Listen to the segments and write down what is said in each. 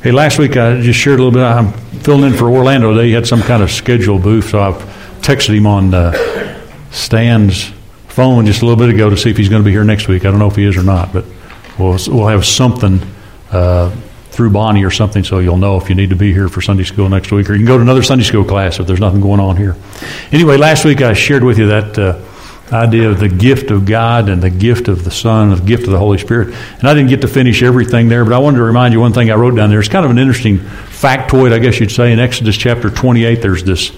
Hey, last week I just shared a little bit. I'm filling in for Orlando. He had some kind of scheduled booth, so I texted him on uh, Stan's phone just a little bit ago to see if he's going to be here next week. I don't know if he is or not, but we'll we'll have something uh, through Bonnie or something, so you'll know if you need to be here for Sunday school next week, or you can go to another Sunday school class if there's nothing going on here. Anyway, last week I shared with you that. Uh, idea of the gift of God and the gift of the Son, the gift of the Holy Spirit. And I didn't get to finish everything there, but I wanted to remind you one thing I wrote down there. It's kind of an interesting factoid, I guess you'd say. In Exodus chapter 28, there's this,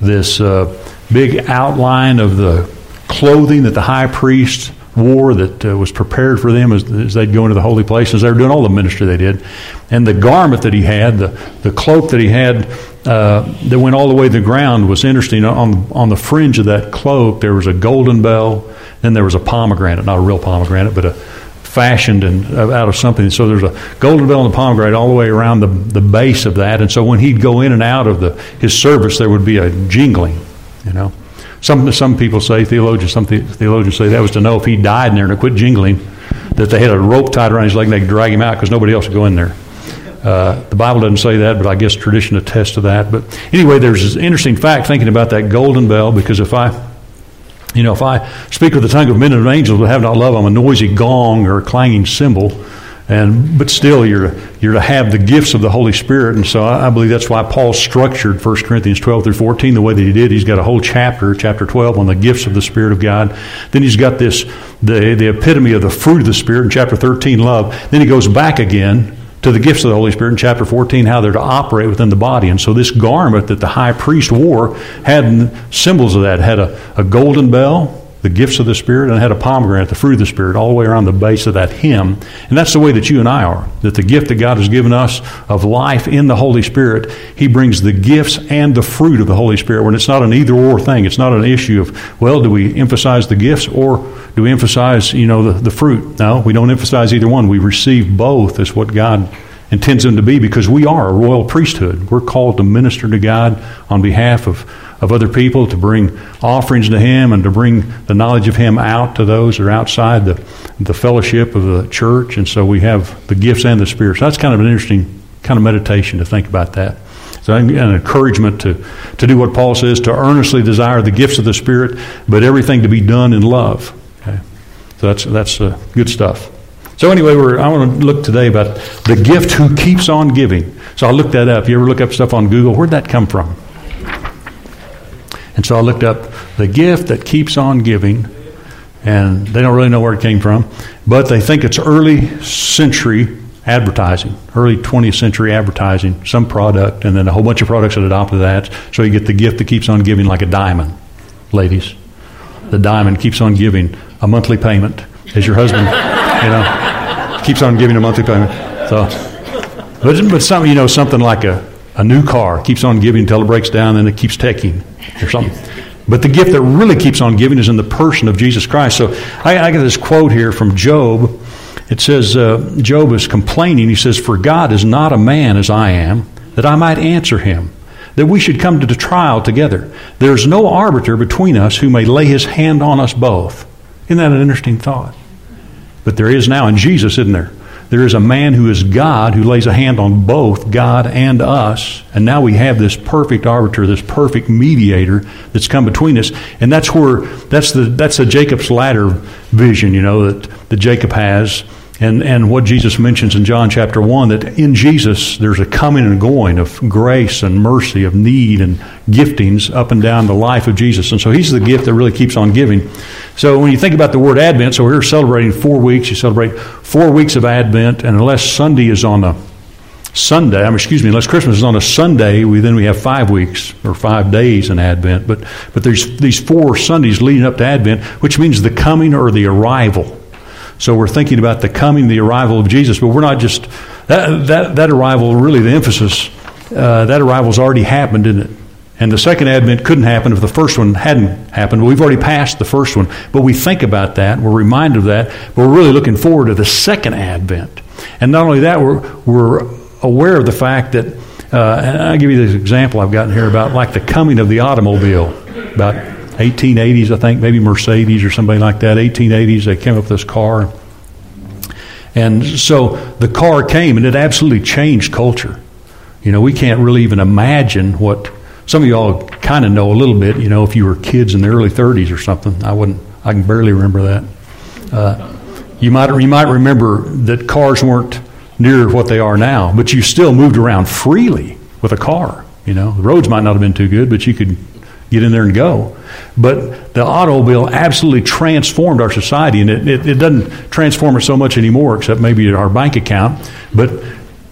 this uh, big outline of the clothing that the high priest wore that uh, was prepared for them as, as, they'd go into the holy places. They were doing all the ministry they did. And the garment that he had, the, the cloak that he had uh, that went all the way to the ground was interesting. On, on the fringe of that cloak, there was a golden bell, then there was a pomegranate, not a real pomegranate, but a fashioned and uh, out of something. So there's a golden bell and a pomegranate all the way around the, the base of that. And so when he'd go in and out of the, his service, there would be a jingling, you know. Some, some people say, theologians, some theologians say that was to know if he died in there and it quit jingling, that they had a rope tied around his leg and they could drag him out because nobody else would go in there. Uh, the Bible doesn't say that, but I guess tradition attests to that. But anyway, there's this interesting fact thinking about that golden bell because if I, you know, if I speak with the tongue of men and angels but have not love, I'm a noisy gong or a clanging cymbal. And but still, you're you're to have the gifts of the Holy Spirit, and so I, I believe that's why Paul structured 1 Corinthians 12 through 14 the way that he did. He's got a whole chapter, chapter 12, on the gifts of the Spirit of God. Then he's got this the the epitome of the fruit of the Spirit in chapter 13, love. Then he goes back again to the gifts of the Holy Spirit in chapter 14, how they're to operate within the body. And so this garment that the high priest wore had symbols of that. It had a, a golden bell, the gifts of the Spirit, and had a pomegranate, the fruit of the Spirit, all the way around the base of that hymn. And that's the way that you and I are. That the gift that God has given us of life in the Holy Spirit, He brings the gifts and the fruit of the Holy Spirit. When it's not an either or thing, it's not an issue of, well, do we emphasize the gifts or do we emphasize, you know, the, the fruit? No, we don't emphasize either one. We receive both as what God intends them to be because we are a royal priesthood. We're called to minister to God on behalf of of other people, to bring offerings to Him, and to bring the knowledge of Him out to those that are outside the, the fellowship of the church. And so we have the gifts and the Spirit. So that's kind of an interesting kind of meditation to think about that. So an encouragement to, to do what Paul says, to earnestly desire the gifts of the Spirit, but everything to be done in love. Okay? So that's, that's uh, good stuff. So anyway, I want to look today about the gift who keeps on giving. So I looked that up. You ever look up stuff on Google? Where'd that come from? And so I looked up the gift that keeps on giving, and they don't really know where it came from, but they think it's early century advertising, early 20th century advertising, some product, and then a whole bunch of products that adopted that. So you get the gift that keeps on giving, like a diamond, ladies. The diamond keeps on giving a monthly payment as your husband, you know, keeps on giving a monthly payment. So, but, but some, you know, something like a, a new car keeps on giving until it breaks down, and it keeps taking or something. But the gift that really keeps on giving is in the person of Jesus Christ. So I, I get this quote here from Job. It says, uh, Job is complaining. He says, For God is not a man as I am, that I might answer him, that we should come to the trial together. There is no arbiter between us who may lay his hand on us both. Isn't that an interesting thought? But there is now in Jesus, isn't there? There is a man who is God who lays a hand on both God and us. And now we have this perfect arbiter, this perfect mediator that's come between us. And that's where, that's the, that's the Jacob's ladder vision, you know, that, that Jacob has and, and what Jesus mentions in John chapter 1 that in Jesus there's a coming and going of grace and mercy, of need and giftings up and down the life of Jesus. And so he's the gift that really keeps on giving. So when you think about the word Advent, so we're celebrating four weeks. You celebrate four weeks of Advent, and unless Sunday is on a Sunday, I mean, excuse me, unless Christmas is on a Sunday, we then we have five weeks or five days in Advent. But but there's these four Sundays leading up to Advent, which means the coming or the arrival so we're thinking about the coming, the arrival of Jesus, but we're not just that that, that arrival. Really, the emphasis uh, that arrival's already happened, didn't it? And the second advent couldn't happen if the first one hadn't happened. We've already passed the first one, but we think about that. We're reminded of that. But we're really looking forward to the second advent. And not only that, we're we're aware of the fact that. Uh, and I'll give you this example I've gotten here about like the coming of the automobile about 1880s, I think, maybe Mercedes or somebody like that. 1880s, they came up with this car. And so the car came and it absolutely changed culture. You know, we can't really even imagine what some of y'all kind of know a little bit. You know, if you were kids in the early 30s or something, I wouldn't. I can barely remember that. Uh, you might you might remember that cars weren't near what they are now, but you still moved around freely with a car. You know, the roads might not have been too good, but you could get in there and go. But the automobile absolutely transformed our society, and it, it, it doesn't transform us so much anymore, except maybe our bank account. But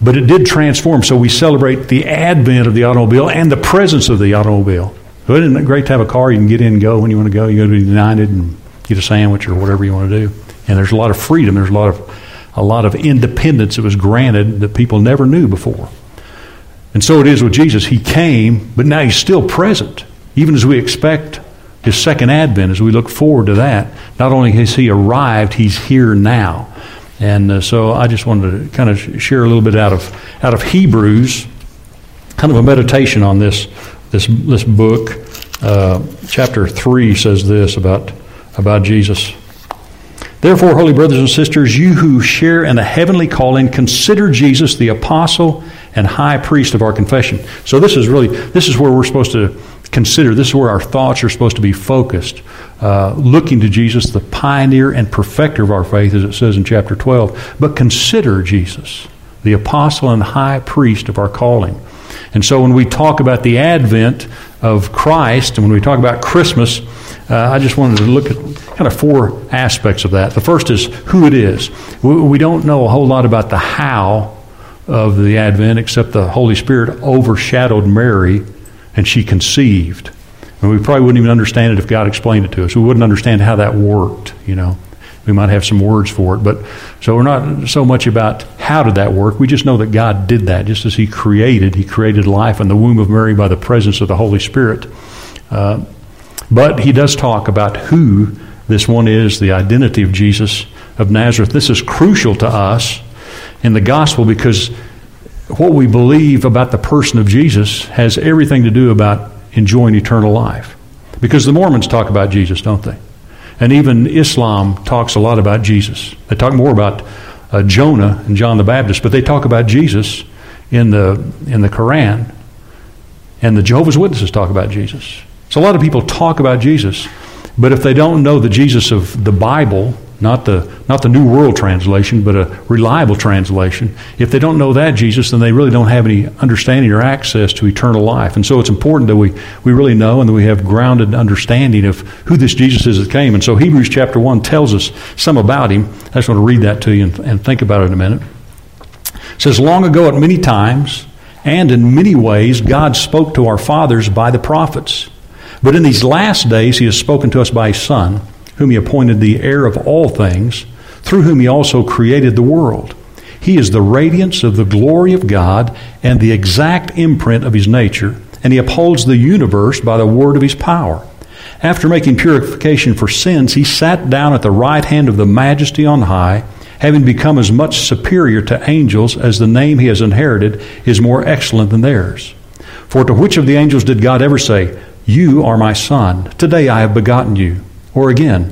but it did transform. So we celebrate the advent of the automobile and the presence of the automobile. So isn't it great to have a car you can get in and go when you want to go? You go to United and get a sandwich or whatever you want to do. And there's a lot of freedom. There's a lot of a lot of independence that was granted that people never knew before. And so it is with Jesus. He came, but now he's still present. Even as we expect his second advent, as we look forward to that, not only has he arrived, he's here now. And uh, so I just wanted to kind of share a little bit out of out of Hebrews, kind of a meditation on this this this book. Uh, chapter three says this about about Jesus. Therefore, holy brothers and sisters, you who share in a heavenly calling, consider Jesus the apostle and high priest of our confession. So this is really this is where we're supposed to consider. This is where our thoughts are supposed to be focused, uh, looking to Jesus, the pioneer and perfecter of our faith, as it says in chapter 12. But consider Jesus, the apostle and high priest of our calling. And so when we talk about the advent of Christ and when we talk about Christmas, uh, I just wanted to look at kind of four aspects of that. The first is who it is. We don't know a whole lot about the how of the Advent except the Holy Spirit overshadowed Mary and she conceived. And we probably wouldn't even understand it if God explained it to us. We wouldn't understand how that worked, you know. We might have some words for it, but so we're not so much about how did that work. We just know that God did that, just as He created. He created life in the womb of Mary by the presence of the Holy Spirit. Uh, but He does talk about who this one is, the identity of Jesus of Nazareth. This is crucial to us in the gospel because what we believe about the person of Jesus has everything to do about enjoying eternal life. Because the Mormons talk about Jesus, don't they? And even Islam talks a lot about Jesus. They talk more about uh, Jonah and John the Baptist, but they talk about Jesus in the in the Quran. And the Jehovah's Witnesses talk about Jesus. So a lot of people talk about Jesus, but if they don't know the Jesus of the Bible, not the, not the New World Translation, but a reliable translation. If they don't know that Jesus, then they really don't have any understanding or access to eternal life. And so it's important that we, we really know and that we have grounded understanding of who this Jesus is that came. And so Hebrews chapter 1 tells us some about him. I just want to read that to you and, and think about it in a minute. It says, Long ago, at many times and in many ways, God spoke to our fathers by the prophets. But in these last days, he has spoken to us by his Son whom he appointed the heir of all things, through whom he also created the world. He is the radiance of the glory of God and the exact imprint of his nature, and he upholds the universe by the word of his power. After making purification for sins, he sat down at the right hand of the majesty on high, having become as much superior to angels as the name he has inherited is more excellent than theirs. For to which of the angels did God ever say, You are my son, today I have begotten you? Or again,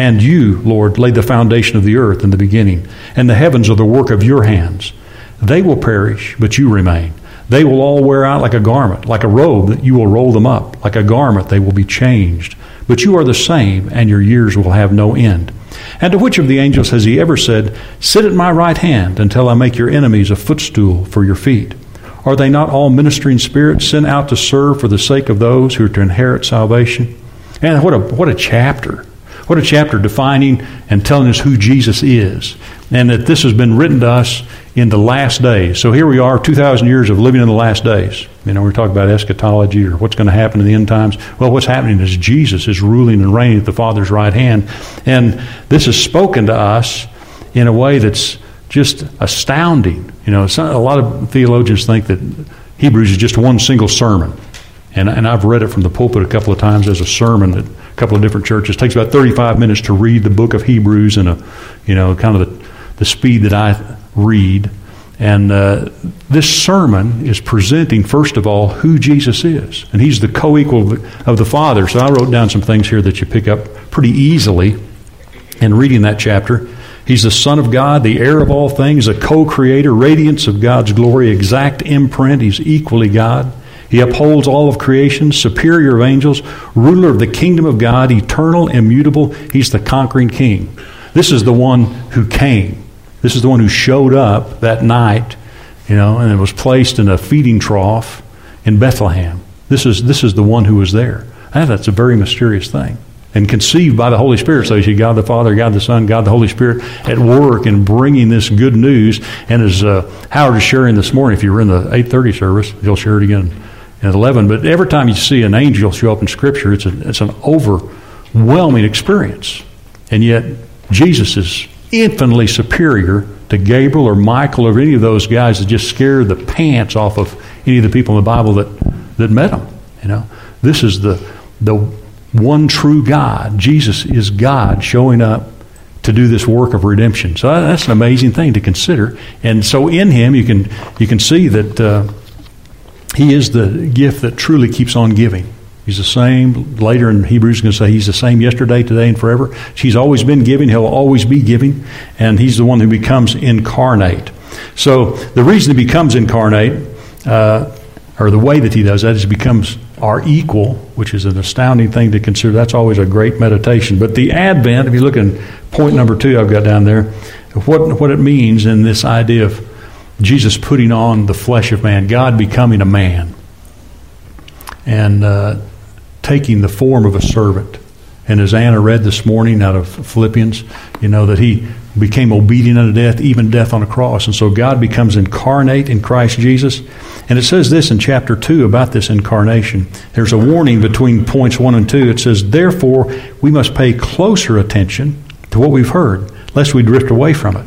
And you, Lord, laid the foundation of the earth in the beginning, and the heavens are the work of your hands. They will perish, but you remain. They will all wear out like a garment, like a robe that you will roll them up. Like a garment, they will be changed. But you are the same, and your years will have no end. And to which of the angels has he ever said, Sit at my right hand until I make your enemies a footstool for your feet? Are they not all ministering spirits sent out to serve for the sake of those who are to inherit salvation? And what a, what a chapter what a chapter defining and telling us who Jesus is. And that this has been written to us in the last days. So here we are, 2,000 years of living in the last days. You know, we're talking about eschatology or what's going to happen in the end times. Well, what's happening is Jesus is ruling and reigning at the Father's right hand. And this is spoken to us in a way that's just astounding. You know, a lot of theologians think that Hebrews is just one single sermon. And, and I've read it from the pulpit a couple of times as a sermon at a couple of different churches. It takes about 35 minutes to read the book of Hebrews in a, you know, kind of the, the speed that I read. And uh, this sermon is presenting, first of all, who Jesus is. And he's the co equal of the Father. So I wrote down some things here that you pick up pretty easily in reading that chapter. He's the Son of God, the heir of all things, a co creator, radiance of God's glory, exact imprint. He's equally God. He upholds all of creation, superior of angels, ruler of the kingdom of God, eternal, immutable. He's the conquering king. This is the one who came. This is the one who showed up that night, you know, and was placed in a feeding trough in Bethlehem. This is, this is the one who was there. And that's a very mysterious thing. And conceived by the Holy Spirit. So you see God the Father, God the Son, God the Holy Spirit at work in bringing this good news. And as uh, Howard is sharing this morning, if you were in the 830 service, he'll share it again at 11. But every time you see an angel show up in Scripture, it's, a, it's an overwhelming experience. And yet, Jesus is infinitely superior to Gabriel or Michael or any of those guys that just scared the pants off of any of the people in the Bible that, that met him. You know, this is the the one true God. Jesus is God showing up to do this work of redemption. So that's an amazing thing to consider. And so in Him, you can you can see that uh, He is the gift that truly keeps on giving. He's the same. Later in Hebrews, going to say he's the same yesterday, today, and forever. He's always been giving. He'll always be giving, and he's the one who becomes incarnate. So the reason he becomes incarnate, uh, or the way that he does that, is he becomes our equal, which is an astounding thing to consider. That's always a great meditation. But the Advent, if you look at point number two, I've got down there, what what it means in this idea of Jesus putting on the flesh of man, God becoming a man. And uh, taking the form of a servant. And as Anna read this morning out of Philippians, you know, that he became obedient unto death, even death on a cross. And so God becomes incarnate in Christ Jesus. And it says this in chapter 2 about this incarnation. There's a warning between points 1 and 2. It says, Therefore, we must pay closer attention to what we've heard, lest we drift away from it.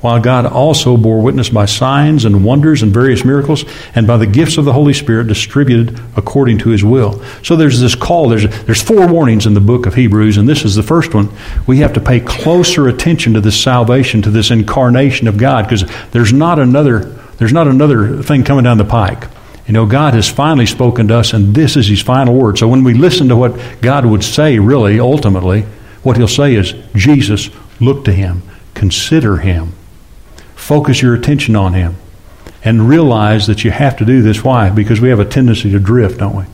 while God also bore witness by signs and wonders and various miracles, and by the gifts of the Holy Spirit distributed according to His will. So there's this call. There's there's four warnings in the book of Hebrews, and this is the first one. We have to pay closer attention to this salvation, to this incarnation of God, because there's not another there's not another thing coming down the pike. You know, God has finally spoken to us, and this is His final word. So when we listen to what God would say, really, ultimately, what He'll say is, Jesus, look to Him, consider Him, focus your attention on Him, and realize that you have to do this. Why? Because we have a tendency to drift, don't we?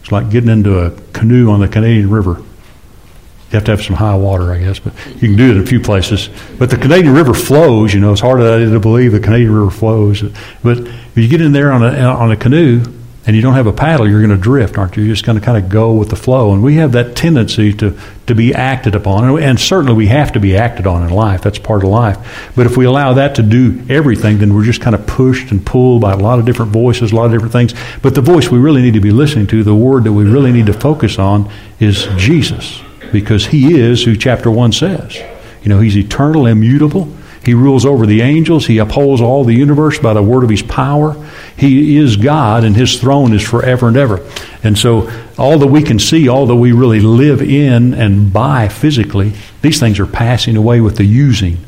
It's like getting into a canoe on the Canadian River. You have to have some high water, I guess, but you can do it in a few places. But the Canadian River flows. You know, it's hard to believe the Canadian River flows. But if you get in there on a on a canoe and you don't have a paddle, you're going to drift, aren't you? You're just going to kind of go with the flow. And we have that tendency to to be acted upon, and certainly we have to be acted on in life. That's part of life. But if we allow that to do everything, then we're just kind of pushed and pulled by a lot of different voices, a lot of different things. But the voice we really need to be listening to, the word that we really need to focus on, is Jesus because he is who chapter 1 says. You know, he's eternal, immutable. He rules over the angels. He upholds all the universe by the word of his power. He is God, and his throne is forever and ever. And so, all that we can see, all that we really live in and by physically, these things are passing away with the using.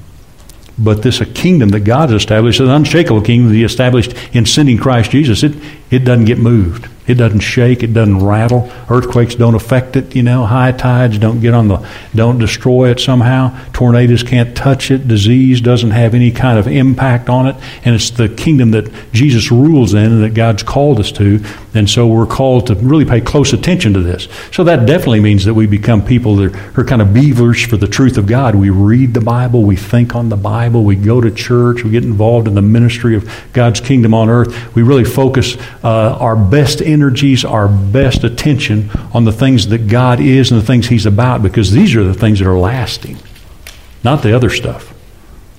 But this a kingdom that God has established, an unshakable kingdom that He established in sending Christ Jesus, it, it doesn't get moved. It doesn't shake. It doesn't rattle. Earthquakes don't affect it. You know, high tides don't get on the, don't destroy it somehow. Tornadoes can't touch it. Disease doesn't have any kind of impact on it. And it's the kingdom that Jesus rules in and that God's called us to. And so we're called to really pay close attention to this. So that definitely means that we become people that are kind of beavers for the truth of God. We read the Bible. We think on the Bible. We go to church. We get involved in the ministry of God's kingdom on earth. We really focus uh, our best energies, our best attention on the things that God is and the things He's about because these are the things that are lasting, not the other stuff.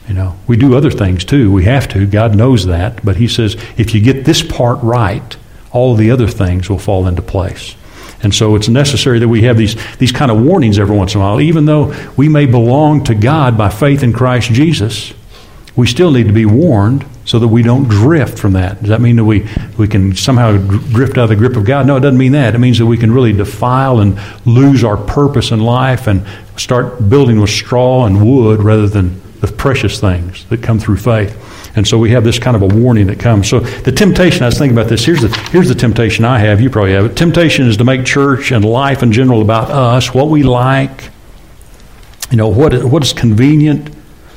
You know, we do other things too. We have to. God knows that. But He says if you get this part right, all the other things will fall into place. And so it's necessary that we have these, these kind of warnings every once in a while. Even though we may belong to God by faith in Christ Jesus, we still need to be warned so that we don't drift from that. Does that mean that we, we can somehow drift out of the grip of God? No, it doesn't mean that. It means that we can really defile and lose our purpose in life and start building with straw and wood rather than the precious things that come through faith. And so we have this kind of a warning that comes. So the temptation, I was thinking about this. Here's the, here's the temptation I have. You probably have it. Temptation is to make church and life in general about us, what we like, you know, what, what is convenient,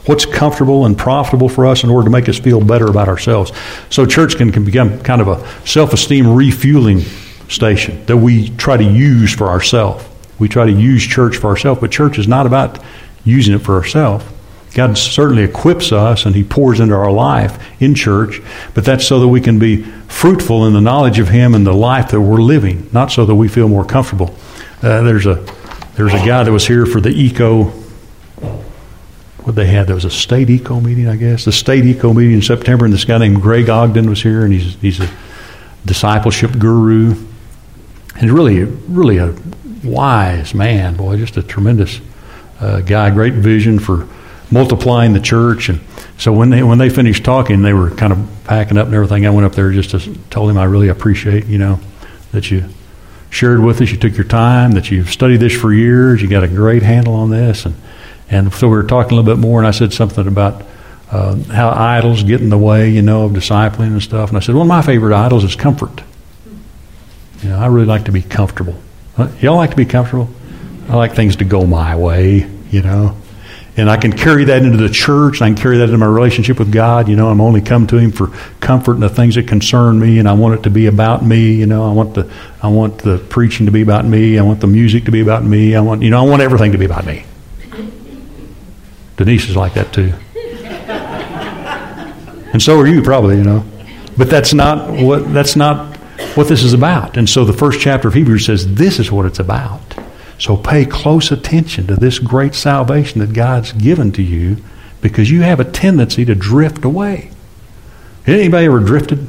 what's comfortable and profitable for us in order to make us feel better about ourselves. So church can, can become kind of a self-esteem refueling station that we try to use for ourselves. We try to use church for ourselves, but church is not about using it for ourselves. God certainly equips us and He pours into our life in church, but that's so that we can be fruitful in the knowledge of Him and the life that we're living, not so that we feel more comfortable. Uh, there's a there's a guy that was here for the eco. What they had? There was a state eco meeting, I guess. The state eco meeting in September, and this guy named Greg Ogden was here, and he's he's a discipleship guru, and really really a wise man, boy, just a tremendous uh, guy, great vision for multiplying the church. And so when they when they finished talking, they were kind of packing up and everything. I went up there just to told him I really appreciate you know that you shared with us. You took your time. That you've studied this for years. You got a great handle on this. And and so we were talking a little bit more. And I said something about. Uh, how idols get in the way, you know, of discipling and stuff. And I said, one of my favorite idols is comfort. You know, I really like to be comfortable. Y'all like to be comfortable? I like things to go my way, you know. And I can carry that into the church, and I can carry that into my relationship with God. You know, I'm only come to Him for comfort and the things that concern me, and I want it to be about me. You know, I want the I want the preaching to be about me. I want the music to be about me. I want you know I want everything to be about me. Denise is like that too, and so are you probably. You know, but that's not what that's not what this is about. And so the first chapter of Hebrews says this is what it's about. So pay close attention to this great salvation that God's given to you because you have a tendency to drift away. Anybody ever drifted?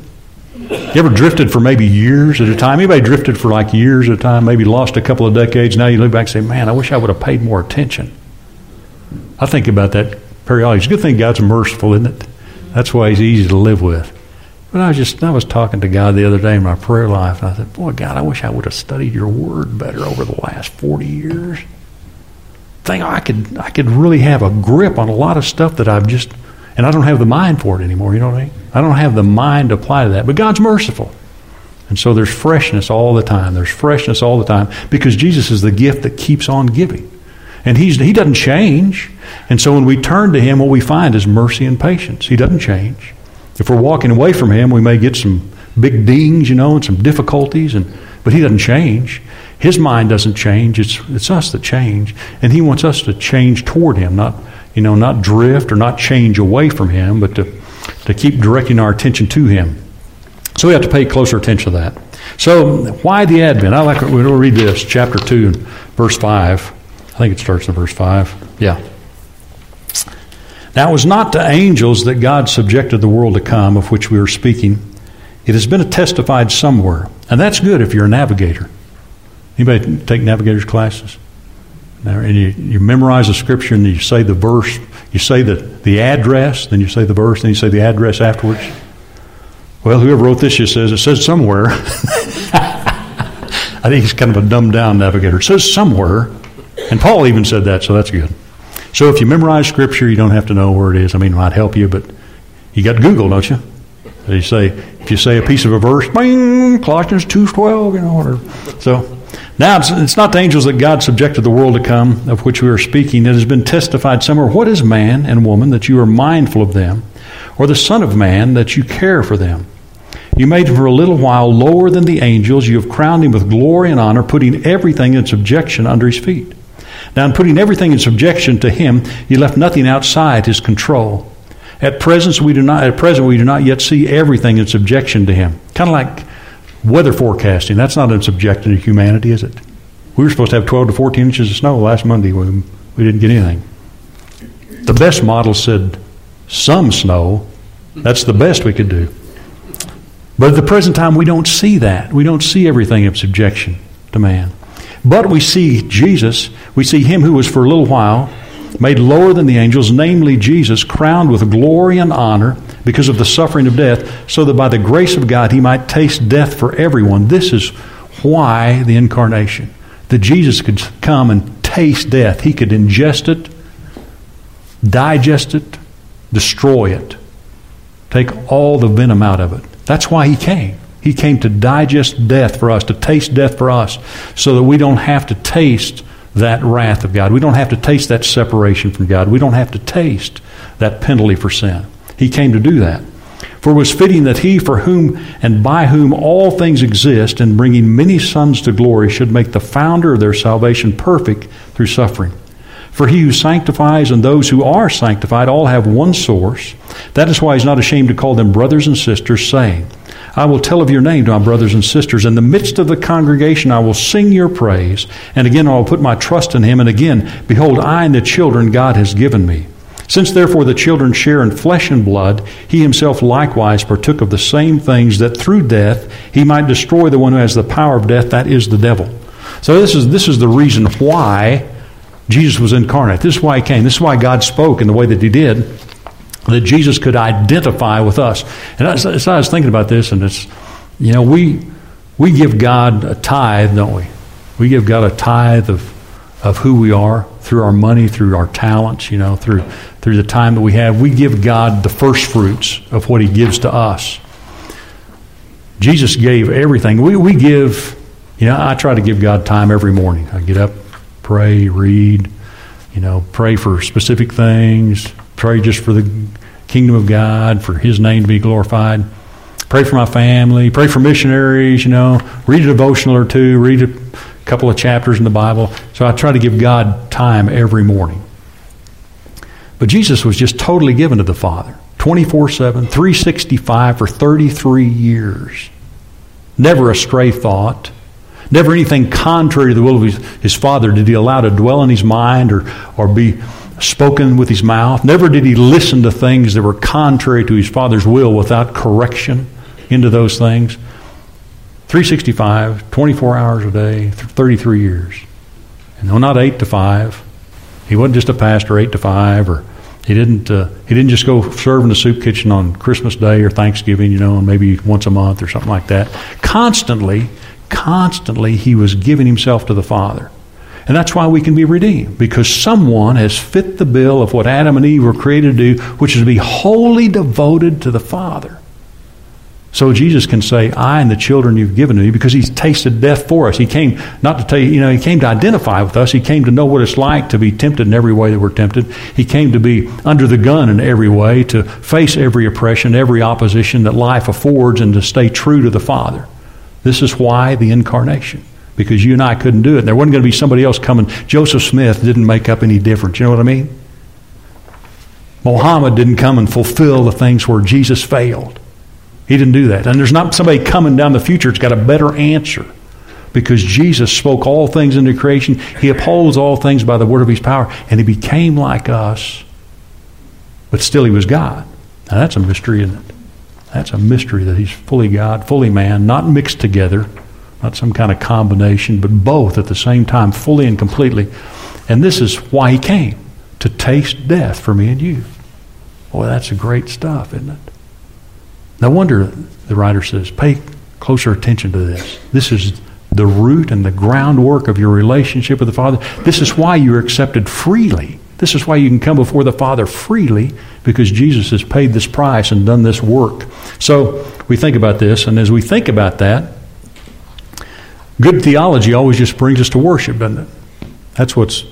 You ever drifted for maybe years at a time? Anybody drifted for like years at a time, maybe lost a couple of decades? Now you look back and say, man, I wish I would have paid more attention. I think about that periodically. It's a good thing God's merciful, isn't it? That's why He's easy to live with. But I was just I was talking to God the other day in my prayer life, and I said, "Boy, God, I wish I would have studied Your Word better over the last forty years. Think I could I could really have a grip on a lot of stuff that I've just, and I don't have the mind for it anymore. You know what I mean? I don't have the mind to apply to that. But God's merciful, and so there's freshness all the time. There's freshness all the time because Jesus is the gift that keeps on giving, and He's He doesn't change. And so when we turn to Him, what we find is mercy and patience. He doesn't change. If we're walking away from Him, we may get some big dings, you know, and some difficulties, and but He doesn't change. His mind doesn't change. It's it's us that change, and He wants us to change toward Him, not you know, not drift or not change away from Him, but to to keep directing our attention to Him. So we have to pay closer attention to that. So why the Advent? I like we'll read this, chapter two, verse five. I think it starts in verse five. Yeah. Now, it was not to angels that God subjected the world to come, of which we are speaking. It has been testified somewhere. And that's good if you're a navigator. Anybody take navigator's classes? And you, you memorize the scripture and you say the verse, you say the, the address, then you say the verse, then you say the address afterwards. Well, whoever wrote this just says it says somewhere. I think he's kind of a dumbed down navigator. It says somewhere. And Paul even said that, so that's good. So if you memorize Scripture, you don't have to know where it is. I mean, it might help you, but you got Google, don't you? You say if you say a piece of a verse, bing, Colossians two twelve, you know, whatever. So now it's, it's not the angels that God subjected the world to come, of which we are speaking. It has been testified somewhere. What is man and woman that you are mindful of them, or the Son of Man that you care for them? You made him for a little while lower than the angels. You have crowned him with glory and honor, putting everything in subjection under his feet. Now, in putting everything in subjection to him, he left nothing outside his control. At present, we do not, at present, we do not yet see everything in subjection to him. Kind of like weather forecasting. That's not in subjection to humanity, is it? We were supposed to have 12 to 14 inches of snow last Monday. We, we didn't get anything. The best model said some snow. That's the best we could do. But at the present time, we don't see that. We don't see everything in subjection to man. But we see Jesus, we see him who was for a little while made lower than the angels, namely Jesus, crowned with glory and honor because of the suffering of death, so that by the grace of God he might taste death for everyone. This is why the incarnation. That Jesus could come and taste death. He could ingest it, digest it, destroy it, take all the venom out of it. That's why he came. He came to digest death for us, to taste death for us, so that we don't have to taste that wrath of God. We don't have to taste that separation from God. We don't have to taste that penalty for sin. He came to do that. For it was fitting that he, for whom and by whom all things exist, in bringing many sons to glory, should make the founder of their salvation perfect through suffering. For he who sanctifies and those who are sanctified all have one source. That is why he's not ashamed to call them brothers and sisters, saying, I will tell of your name to my brothers and sisters. In the midst of the congregation, I will sing your praise. And again, I will put my trust in him. And again, behold, I and the children God has given me. Since therefore the children share in flesh and blood, he himself likewise partook of the same things that through death he might destroy the one who has the power of death, that is the devil. So this is, this is the reason why Jesus was incarnate. This is why he came. This is why God spoke in the way that he did, that Jesus could identify with us. And as, as I was thinking about this, and it's, you know, we, we give God a tithe, don't we? We give God a tithe of, of who we are through our money, through our talents, you know, through, through the time that we have. We give God the first fruits of what he gives to us. Jesus gave everything. We, we give, you know, I try to give God time every morning. I get up, pray, read, you know, pray for specific things, pray just for the kingdom of God, for His name to be glorified. Pray for my family, pray for missionaries, you know, read a devotional or two, read a couple of chapters in the Bible. So I try to give God time every morning. But Jesus was just totally given to the Father 24 7, 365 for 33 years. Never a stray thought Never anything contrary to the will of his, his Father did he allow to dwell in his mind or, or be spoken with his mouth. Never did he listen to things that were contrary to his Father's will without correction into those things. 365, 24 hours a day, 33 years. And no, not 8 to 5. He wasn't just a pastor 8 to 5 or he didn't uh, he didn't just go serve in the soup kitchen on Christmas Day or Thanksgiving, you know, and maybe once a month or something like that. Constantly constantly he was giving himself to the Father. And that's why we can be redeemed, because someone has fit the bill of what Adam and Eve were created to do, which is to be wholly devoted to the Father. So Jesus can say, I and the children you've given to me, because he's tasted death for us. He came not to tell you, you know, he came to identify with us. He came to know what it's like to be tempted in every way that we're tempted. He came to be under the gun in every way, to face every oppression, every opposition that life affords, and to stay true to the Father. This is why the incarnation. Because you and I couldn't do it. And there wasn't going to be somebody else coming. Joseph Smith didn't make up any difference. You know what I mean? Mohammed didn't come and fulfill the things where Jesus failed. He didn't do that. And there's not somebody coming down the future that's got a better answer. Because Jesus spoke all things into creation. He upholds all things by the word of his power. And he became like us. But still he was God. Now that's a mystery, isn't it? That's a mystery that he's fully God, fully man, not mixed together, not some kind of combination, but both at the same time, fully and completely. And this is why he came to taste death for me and you. Boy, that's great stuff, isn't it? No wonder the writer says, pay closer attention to this. This is the root and the groundwork of your relationship with the Father. This is why you're accepted freely this is why you can come before the Father freely because Jesus has paid this price and done this work. So we think about this, and as we think about that, good theology always just brings us to worship, doesn't it? That's what's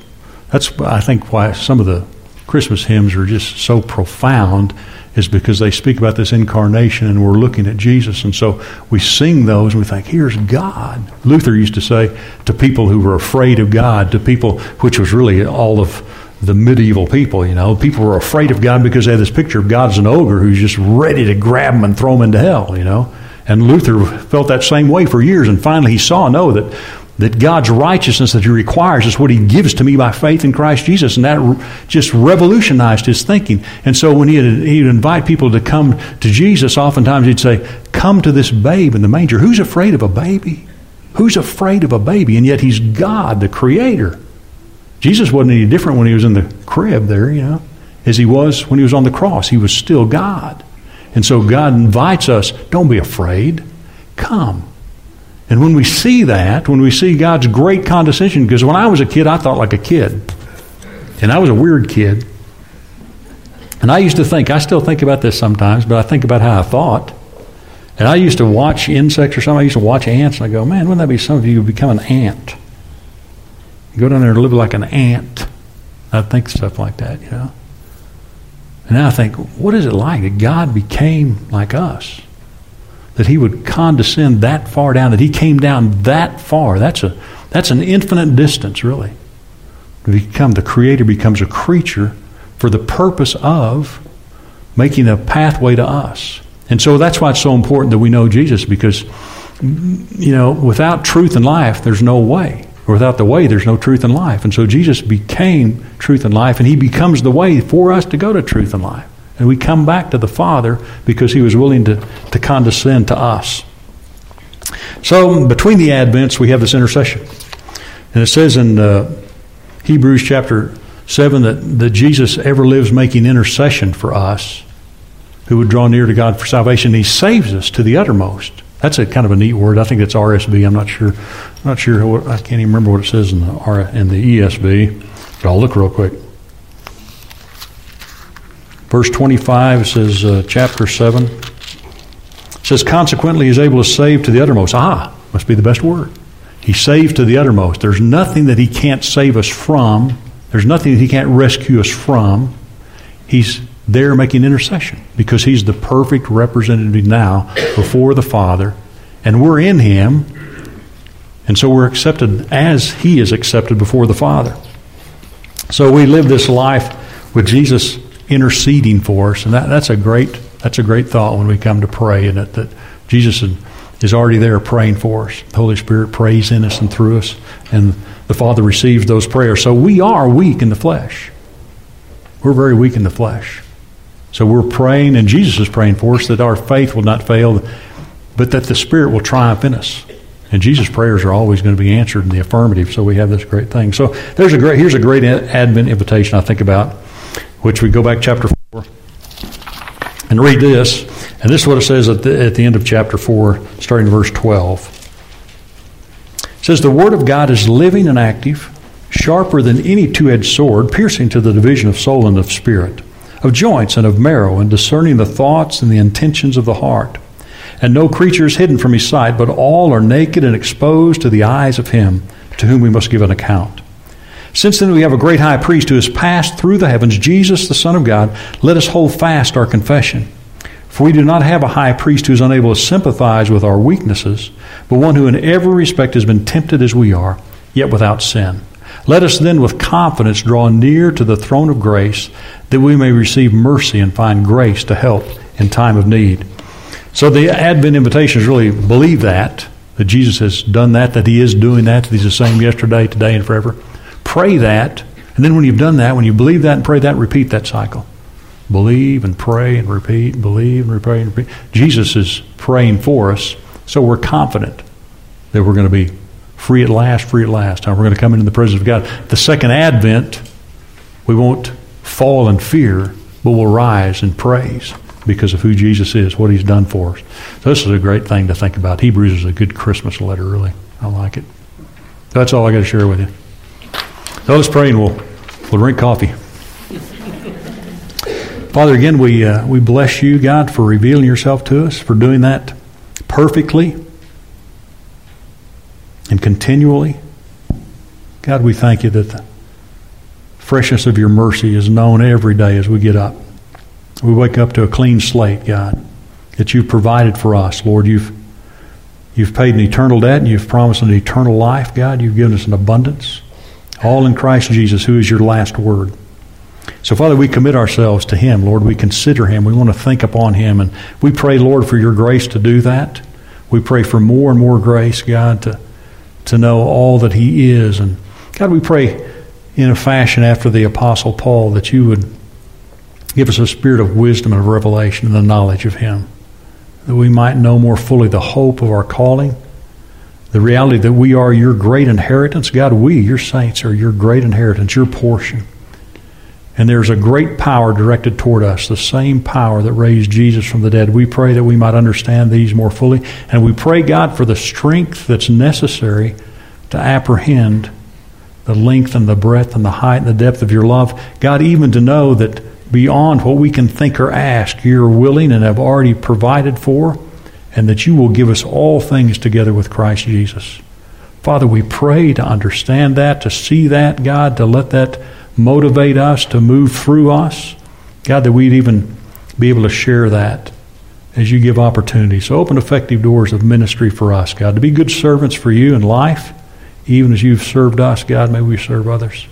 that's I think why some of the Christmas hymns are just so profound is because they speak about this incarnation and we're looking at Jesus. And so we sing those and we think, here's God. Luther used to say to people who were afraid of God, to people, which was really all of the medieval people, you know. People were afraid of God because they had this picture of God as an ogre who's just ready to grab them and throw them into hell, you know. And Luther felt that same way for years, and finally he saw, no, that that God's righteousness that He requires is what He gives to me by faith in Christ Jesus. And that just revolutionized his thinking. And so when he'd, invite people to come to Jesus, oftentimes he'd say, Come to this babe in the manger. Who's afraid of a baby? Who's afraid of a baby? And yet He's God, the Creator. Jesus wasn't any different when He was in the crib there, you know, as He was when He was on the cross. He was still God. And so God invites us, don't be afraid. Come. And when we see that, when we see God's great condescension, because when I was a kid, I thought like a kid. And I was a weird kid. And I used to think, I still think about this sometimes, but I think about how I thought. And I used to watch insects or something. I used to watch ants, and I go, man, wouldn't that be something if you become an ant? You go down there and live like an ant. I think stuff like that, you know. And I think, what is it like that God became like us? that he would condescend that far down, that he came down that far. That's a that's an infinite distance, really. To become the creator becomes a creature for the purpose of making a pathway to us. And so that's why it's so important that we know Jesus because you know, without truth and life, there's no way. Without the way, there's no truth and life. And so Jesus became truth and life, and he becomes the way for us to go to truth and life. And we come back to the Father because he was willing to, to condescend to us. So between the Advents, we have this intercession. And it says in uh, Hebrews chapter 7 that, that Jesus ever lives making intercession for us who would draw near to God for salvation. He saves us to the uttermost. That's a kind of a neat word. I think it's RSV. I'm not sure. I'm not sure. What, I can't even remember what it says in the R, in the ESV. But I'll look real quick. Verse 25 says, uh, chapter 7 says, consequently, he's able to save to the uttermost. Ah, must be the best word. He saved to the uttermost. There's nothing that he can't save us from. There's nothing that he can't rescue us from. He's there making intercession because he's the perfect representative now before the Father, and we're in him, and so we're accepted as he is accepted before the Father. So we live this life with Jesus interceding for us, and that, that's a great that's a great thought when we come to pray, and that, that Jesus is already there praying for us. The Holy Spirit prays in us and through us, and the Father receives those prayers. So we are weak in the flesh. We're very weak in the flesh. So we're praying, and Jesus is praying for us that our faith will not fail, but that the Spirit will triumph in us. And Jesus' prayers are always going to be answered in the affirmative. So we have this great thing. So there's a great here's a great Advent invitation I think about which we go back chapter 4 and read this. And this is what it says at the, at the end of chapter 4, starting verse 12. It says, The Word of God is living and active, sharper than any two edged sword, piercing to the division of soul and of spirit, of joints and of marrow, and discerning the thoughts and the intentions of the heart. And no creature is hidden from his sight, but all are naked and exposed to the eyes of him to whom we must give an account. Since then we have a great high priest who has passed through the heavens, Jesus, the Son of God. Let us hold fast our confession. For we do not have a high priest who is unable to sympathize with our weaknesses, but one who in every respect has been tempted as we are, yet without sin. Let us then with confidence draw near to the throne of grace, that we may receive mercy and find grace to help in time of need. So the Advent invitation is really believe that, that Jesus has done that, that He is doing that, that He's the same yesterday, today, and forever. Pray that. And then when you've done that, when you believe that and pray that, repeat that cycle. Believe and pray and repeat, believe and pray and repeat. Jesus is praying for us, so we're confident that we're going to be free at last, free at last. And we're going to come into the presence of God. The second advent, we won't fall in fear, but we'll rise in praise because of who Jesus is, what he's done for us. So this is a great thing to think about. Hebrews is a good Christmas letter, really. I like it. That's all I got to share with you. So let's pray and we'll, we'll drink coffee. Father, again, we, uh, we bless you, God, for revealing yourself to us, for doing that perfectly and continually. God, we thank you that the freshness of your mercy is known every day as we get up. We wake up to a clean slate, God, that you've provided for us. Lord, you've, you've paid an eternal debt and you've promised an eternal life, God. You've given us an abundance. All in Christ Jesus, who is your last word. So, Father, we commit ourselves to Him. Lord, we consider Him. We want to think upon Him. And we pray, Lord, for your grace to do that. We pray for more and more grace, God, to, to know all that He is. And God, we pray in a fashion after the Apostle Paul that you would give us a spirit of wisdom and of revelation and the knowledge of Him, that we might know more fully the hope of our calling, the reality that we are your great inheritance. God, we, your saints, are your great inheritance, your portion. And there's a great power directed toward us, the same power that raised Jesus from the dead. We pray that we might understand these more fully. And we pray, God, for the strength that's necessary to apprehend the length and the breadth and the height and the depth of your love. God, even to know that beyond what we can think or ask, you're willing and have already provided for, and that you will give us all things together with Christ Jesus. Father, we pray to understand that, to see that, God, to let that motivate us to move through us. God, that we'd even be able to share that as you give opportunities. So open effective doors of ministry for us, God, to be good servants for you in life, even as you've served us, God, may we serve others.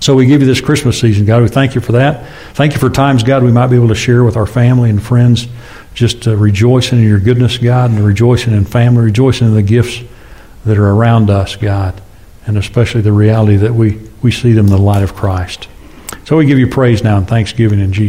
So we give you this Christmas season, God. We thank you for that. Thank you for times, God, we might be able to share with our family and friends, just uh, rejoicing in your goodness, God, and rejoicing in family, rejoicing in the gifts that are around us, God, and especially the reality that we we see them in the light of Christ. So we give you praise now and thanksgiving in Jesus.